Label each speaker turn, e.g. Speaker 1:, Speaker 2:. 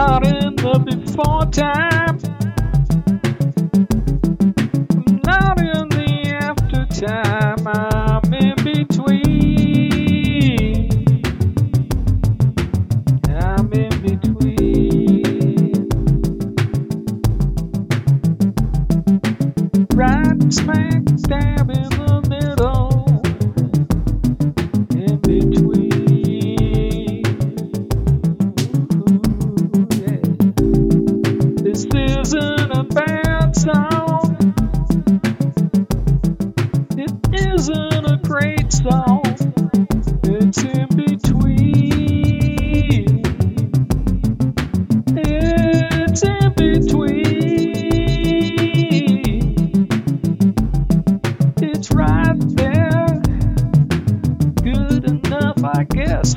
Speaker 1: not in the before time. I'm not in the after time. I'm in between. I'm in between. Right smack dab in the middle. isn't a great song, it's in between. It's in between. It's right there. Good enough, I guess.